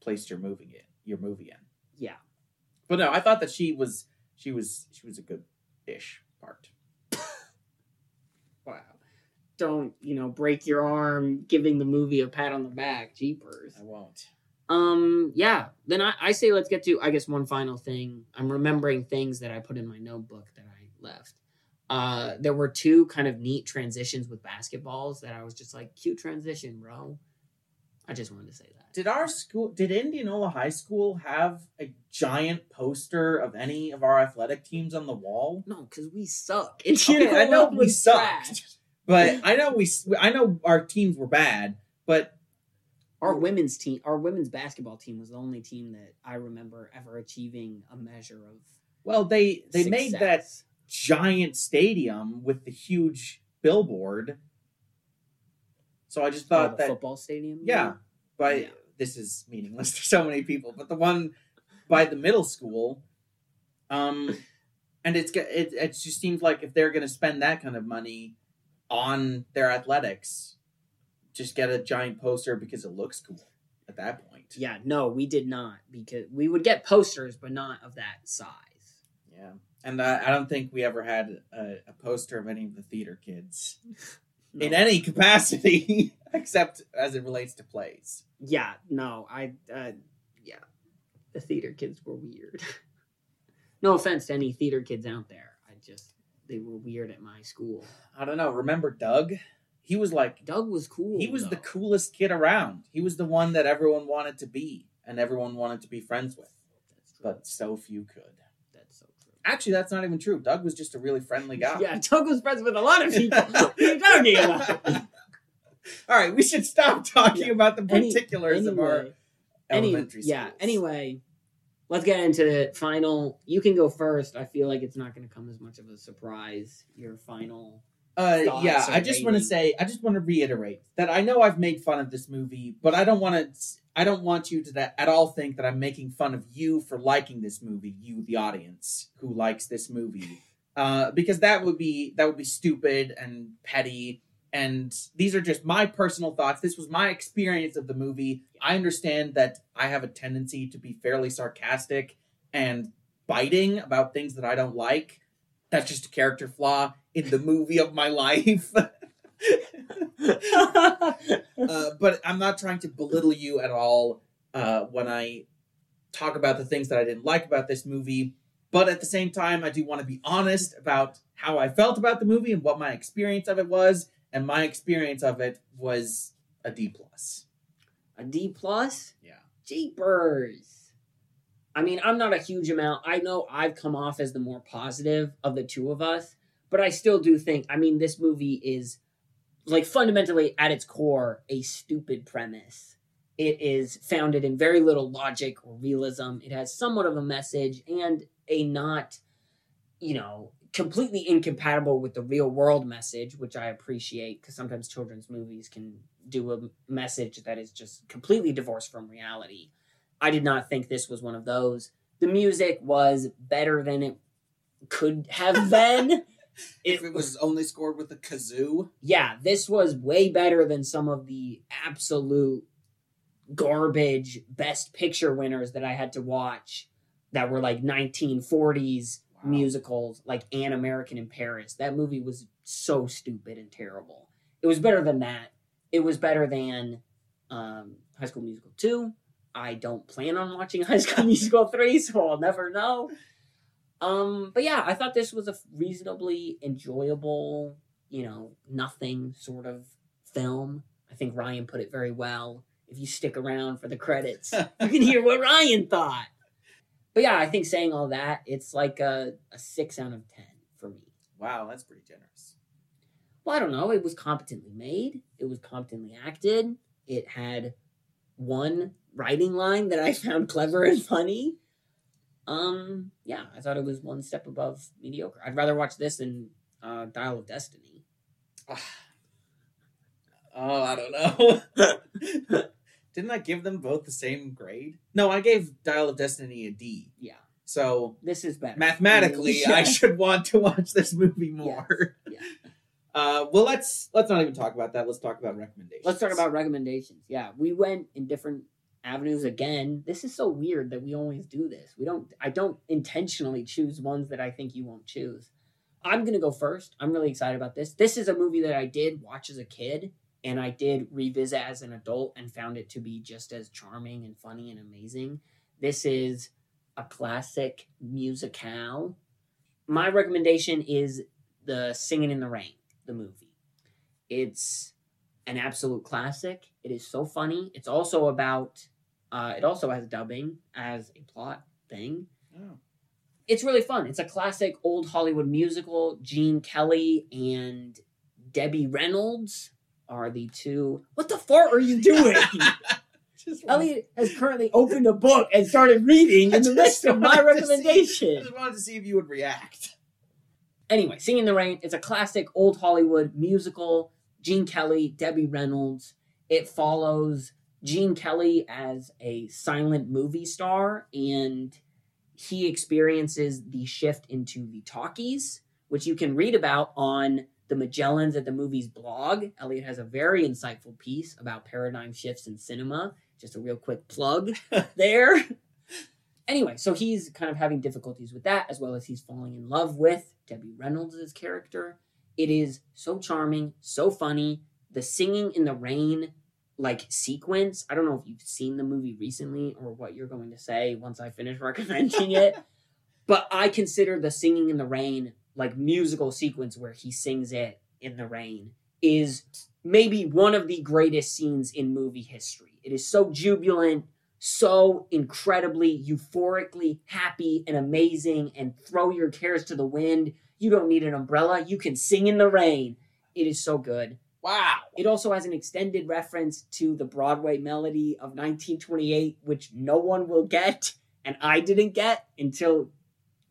placed your movie in your movie in. Yeah. But no, I thought that she was she was she was a good ish part. Wow. Don't, you know, break your arm giving the movie a pat on the back. Jeepers. I won't. Um, yeah. Then I, I say let's get to I guess one final thing. I'm remembering things that I put in my notebook that I left. Uh there were two kind of neat transitions with basketballs that I was just like, cute transition, bro. I just wanted to say that. Did our school did Indianola High School have a giant poster of any of our athletic teams on the wall? No, because we suck. Okay, I know we sucked. trash. But I know we I know our teams were bad, but Our women's team, our women's basketball team was the only team that I remember ever achieving a measure of well they they made that giant stadium with the huge billboard. So I just Oh, thought the that football stadium. Yeah. by Yeah. this is meaningless to so many people, but the one by the middle school, um, and it's it it just seems like if they're going to spend that kind of money on their athletics, just get a giant poster because it looks cool at that point. Yeah, no, we did not because we would get posters, but not of that size. yeah. And uh, I don't think we ever had a, a poster of any of the theater kids No. in any capacity, except as it relates to plays. yeah, no, I, uh, yeah, the theater kids were weird. no offense to any theater kids out there. I just they were weird at my school. I don't know. Remember Doug? He was like Doug was cool. he was the coolest kid around. He was the one that everyone wanted to be and everyone wanted to be friends with, but so few could. That's so true. Actually, that's not even true. Doug was just a really friendly guy. Yeah, Doug was friends with a lot of people. what are you talking about? All right, we should stop talking Yeah. about the Any- particulars of our Anyway, any, elementary yeah. Anyway, let's get into the final. You can go first. I feel like it's not going to come as much of a surprise. Your final. Uh, yeah, I just want to say, I just want to reiterate that I know I've made fun of this movie, but I don't want to. I don't want you to that, at all think that I'm making fun of you for liking this movie, you the audience who likes this movie, uh, because that would be that would be stupid and petty. And these are just my personal thoughts. This was my experience of the movie. I understand that I have a tendency to be fairly sarcastic and biting about things that I don't like. That's just a character flaw in the movie of my life. uh, but I'm not trying to belittle you at all uh, when I talk about the things that I didn't like about this movie. But at the same time, I do want to be honest about how I felt about the movie and what my experience of it was. And my experience of it was a D plus. a D plus. Yeah. Jeepers. I mean, I'm not a huge amount. I know I've come off as the more positive of the two of us, but I still do think. I mean, this movie is like fundamentally at its core a stupid premise. It is founded in very little logic or realism. It has somewhat of a message and a not, you know, completely incompatible with the real world message, which I appreciate because sometimes children's movies can do a message that is just completely divorced from reality. I did not think this was one of those. The music was better than it could have been. If it was only scored with a kazoo, yeah, this was way better than some of the absolute garbage best picture winners that I had to watch that were like 1940s Wow. musicals, like An American in Paris. That movie was so stupid and terrible. It was better than that. It was better than um, High School Musical 2. I don't plan on watching High School Musical 3, so I'll never know. Um, but yeah, I thought this was a reasonably enjoyable, you know, nothing sort of film. I think Ryan put it very well. If you stick around for the credits, you can hear what Ryan thought. But yeah, I think saying all that, it's like a, a six out of ten for me. wow, that's pretty generous. Well, I don't know. It was competently made. It was competently acted. It had one writing line that I found clever and funny. Um, yeah, I thought it was one step above mediocre. I'd rather watch this than uh, Dial of Destiny. Oh, I don't know. Didn't I give them both the same grade? No, I gave Dial of Destiny a D. Yeah, So this is better. mathematically, Yeah. I should want to watch this movie more. Yeah. Uh, well, let's let's not even talk about that. Let's talk about recommendations. Let's talk about recommendations. Yeah, we went in different avenues again. This is so weird that we always do this. We don't I don't intentionally choose ones that I think you won't choose. I'm going to go first. I'm really excited about this. This is a movie that I did watch as a kid and I did revisit as an adult and found it to be just as charming and funny and amazing. This is a classic musicale. My recommendation is the Singing in the Rain, the movie. It's an absolute classic. It is so funny. It's also about. Uh, it also has dubbing as a plot thing. Oh. It's really fun. It's a classic old Hollywood musical. Gene Kelly and Debbie Reynolds are the two. What the fart are you doing? Elliot has currently opened a book and started reading in the midst of my to see- I recommendation. just wanted to see if you would react. Anyway, Singing in the Rain. It's a classic old Hollywood musical. Gene Kelly, Debbie Reynolds. It follows Gene Kelly as a silent movie star, and he experiences the shift into the talkies, which you can read about on the Magellans at the Movies blog. Elliot has a very insightful piece about paradigm shifts in cinema. Just a real quick plug there. anyway, so he's kind of having difficulties with that, as well as he's falling in love with Debbie Reynolds' character. It is so charming, so funny. The singing in the rain, like sequence. I don't know if you've seen the movie recently or what you're going to say once I finish recommending it, but I consider the singing in the rain, like musical sequence where he sings it in the rain, is maybe one of the greatest scenes in movie history. It is so jubilant, so incredibly euphorically happy and amazing, and throw your cares to the wind. You don't need an umbrella. You can sing in the rain. It is so good. Wow. It also has an extended reference to the Broadway melody of 1928, which no one will get, and I didn't get until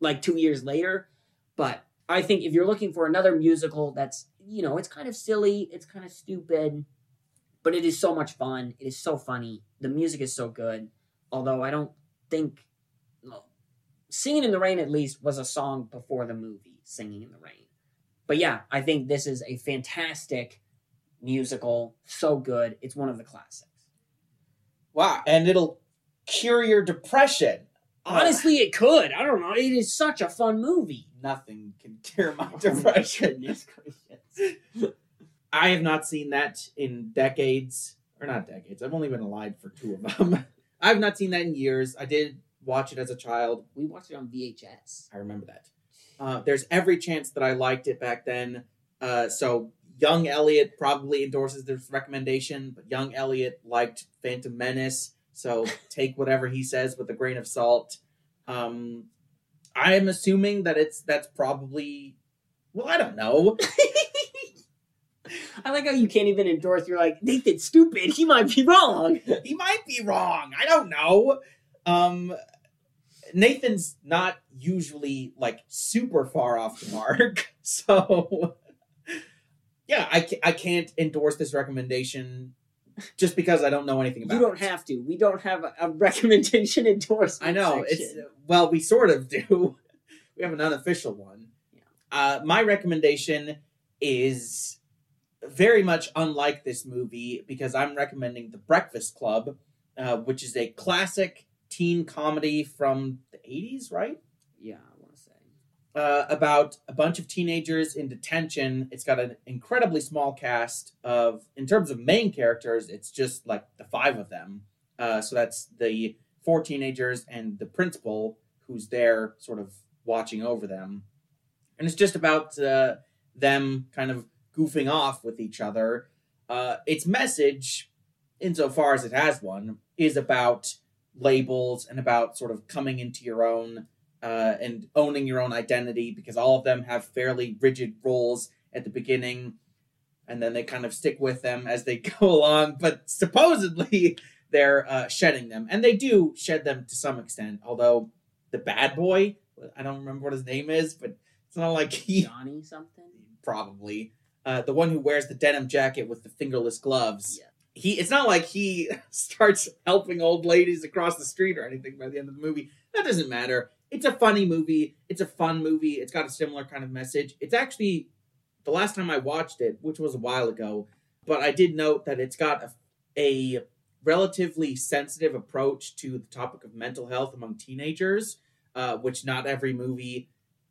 like two years later. But I think if you're looking for another musical that's, you know, it's kind of silly, it's kind of stupid, but it is so much fun. It is so funny. The music is so good. Although I don't think well, Singing in the Rain at least was a song before the movie, Singing in the Rain. But yeah, I think this is a fantastic musical. So good. It's one of the classics. Wow. And it'll cure your depression. Honestly, it could. I don't know. It is such a fun movie. Nothing can cure my Oh depression. I have not seen that in decades, or not decades. I've only been alive for two of them. I've not seen that in years. I did watch it as a child. We watched it on VHS. I remember that. Uh, there's every chance that I liked it back then. Uh, so young Elliot probably endorses this recommendation, but young Elliot liked Phantom Menace. So take whatever he says with a grain of salt. Um, I am assuming that it's that's probably well, I don't know. I like how you can't even endorse. You're like Nathan's stupid. He might be wrong. he might be wrong. I don't know. Um, Nathan's not usually like super far off the mark, so yeah, I ca- I can't endorse this recommendation just because I don't know anything about. It. You don't it. have to. We don't have a, a recommendation endorsement. I know section. it's well, we sort of do. We have an unofficial one. Yeah. Uh, my recommendation is very much unlike this movie because I'm recommending The Breakfast Club, uh, which is a classic teen comedy from the 80s, right? yeah. I want to say uh, about a bunch of teenagers in detention. It's got an incredibly small cast of, in terms of main characters, it's just like the five of them. Uh, so that's the four teenagers and the principal who's there sort of watching over them. And it's just about uh, them kind of goofing off with each other. Uh, its message, insofar as it has one, is about labels and about sort of coming into your own uh, and owning your own identity because all of them have fairly rigid roles at the beginning and then they kind of stick with them as they go along but supposedly they're uh, shedding them and they do shed them to some extent although the bad boy i don't remember what his name is but it's not like he Johnny something. probably uh, the one who wears the denim jacket with the fingerless gloves Yeah. he it's not like he starts helping old ladies across the street or anything by the end of the movie that doesn't matter it's a funny movie. It's a fun movie. It's got a similar kind of message. It's actually the last time i watched it which was a while ago but i did note that it's got a, a relatively sensitive approach to the topic of mental health among teenagers uh, which not every movie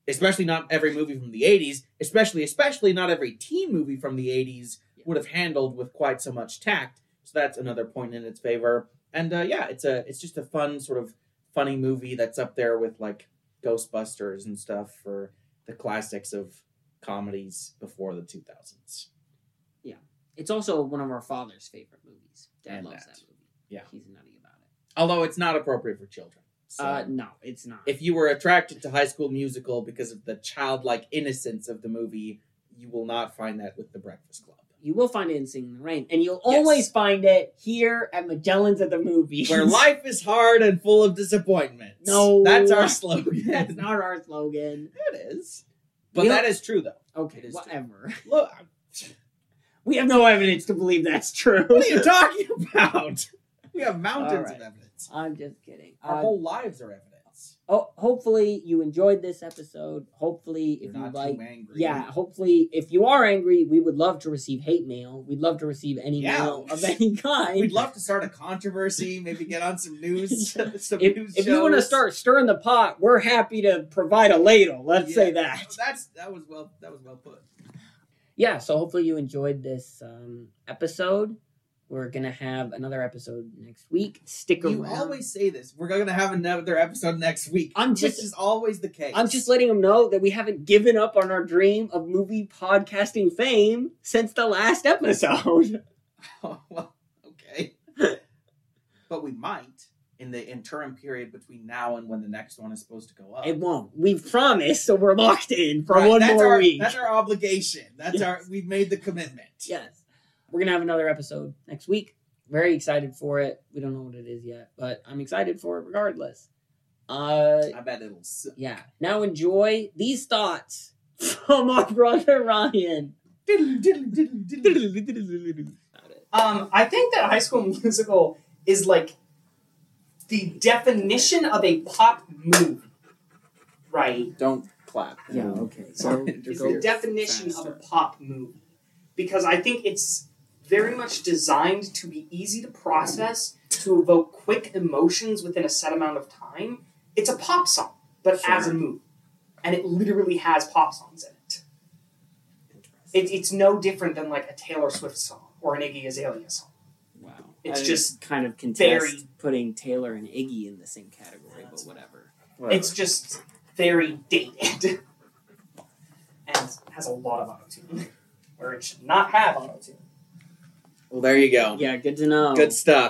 especially not every movie from the 80s especially especially not every teen movie from the 80s would have handled with quite so much tact. So that's another point in its favor. And uh, yeah it's a it's just a fun sort of funny movie that's up there with like ghostbusters and stuff for the classics of comedies before the 2000s Yeah. It's also one of our father's favorite movies. Dad And loves that. that movie. Yeah. he's nutty about it. although it's not appropriate for children so Uh, no, it's not. if you were attracted to high school musical because of the childlike innocence of the movie you will not find that with the breakfast club you will find it in Singing in the Rain, and you'll Yes. always find it here at Magellan's at the movies. where life is hard and full of disappointments. No. that's our slogan. That's not our slogan. it is, but We that don't- is true though. Okay, It is true. whatever. Look, We have no evidence to believe that's true. what are you talking about? We have mountains right. of evidence. I'm just kidding. Our Uh, whole lives are evidence. Oh, hopefully you enjoyed this episode. Hopefully, if You're you like, too angry. yeah, hopefully if you are angry, we would love to receive hate mail. We'd love to receive any Yeah. mail of any kind. We'd love to start a controversy, maybe get on some news. some if, news if you want to start stirring the pot, we're happy to provide a ladle. Let's say Yeah, that. That's that was well that was well put. Yeah, so hopefully you enjoyed this um, episode. We're gonna have another episode next week. Stick around. You always say this. We're gonna have another episode next week. I'm just- which is always the case. I'm just letting them know that we haven't given up on our dream of movie podcasting fame since the last episode. Oh, well, okay. but we might in the interim period between now and when the next one is supposed to go up. It won't. We've promised, so we're locked in for Right, one that's more our, week. That's our obligation. That's Yes. our. We've made the commitment. Yes. We're gonna have another episode next week. Very excited for it. We don't know what it is yet, but I'm excited for it regardless. Uh I bet it'll. Suck. yeah. Now enjoy these thoughts from our brother Ryan. Um, I think that High School Musical is like the definition of a pop movie, right? Don't clap. Yeah. Okay. So It's the definition of a pop movie because I think it's very much designed to be easy to process, to evoke quick emotions within a set amount of time. It's a pop song, but as a Sure. movie, and it literally has pop songs in it. it. It's no different than like a Taylor Swift song or an Iggy Azalea song. Wow. It's I just kind of contest very- putting Taylor and Iggy in the same category, but whatever. It's just very dated and has a lot of auto tune, where it should not have auto tune. Well, there you go. Yeah, good to know. Good stuff.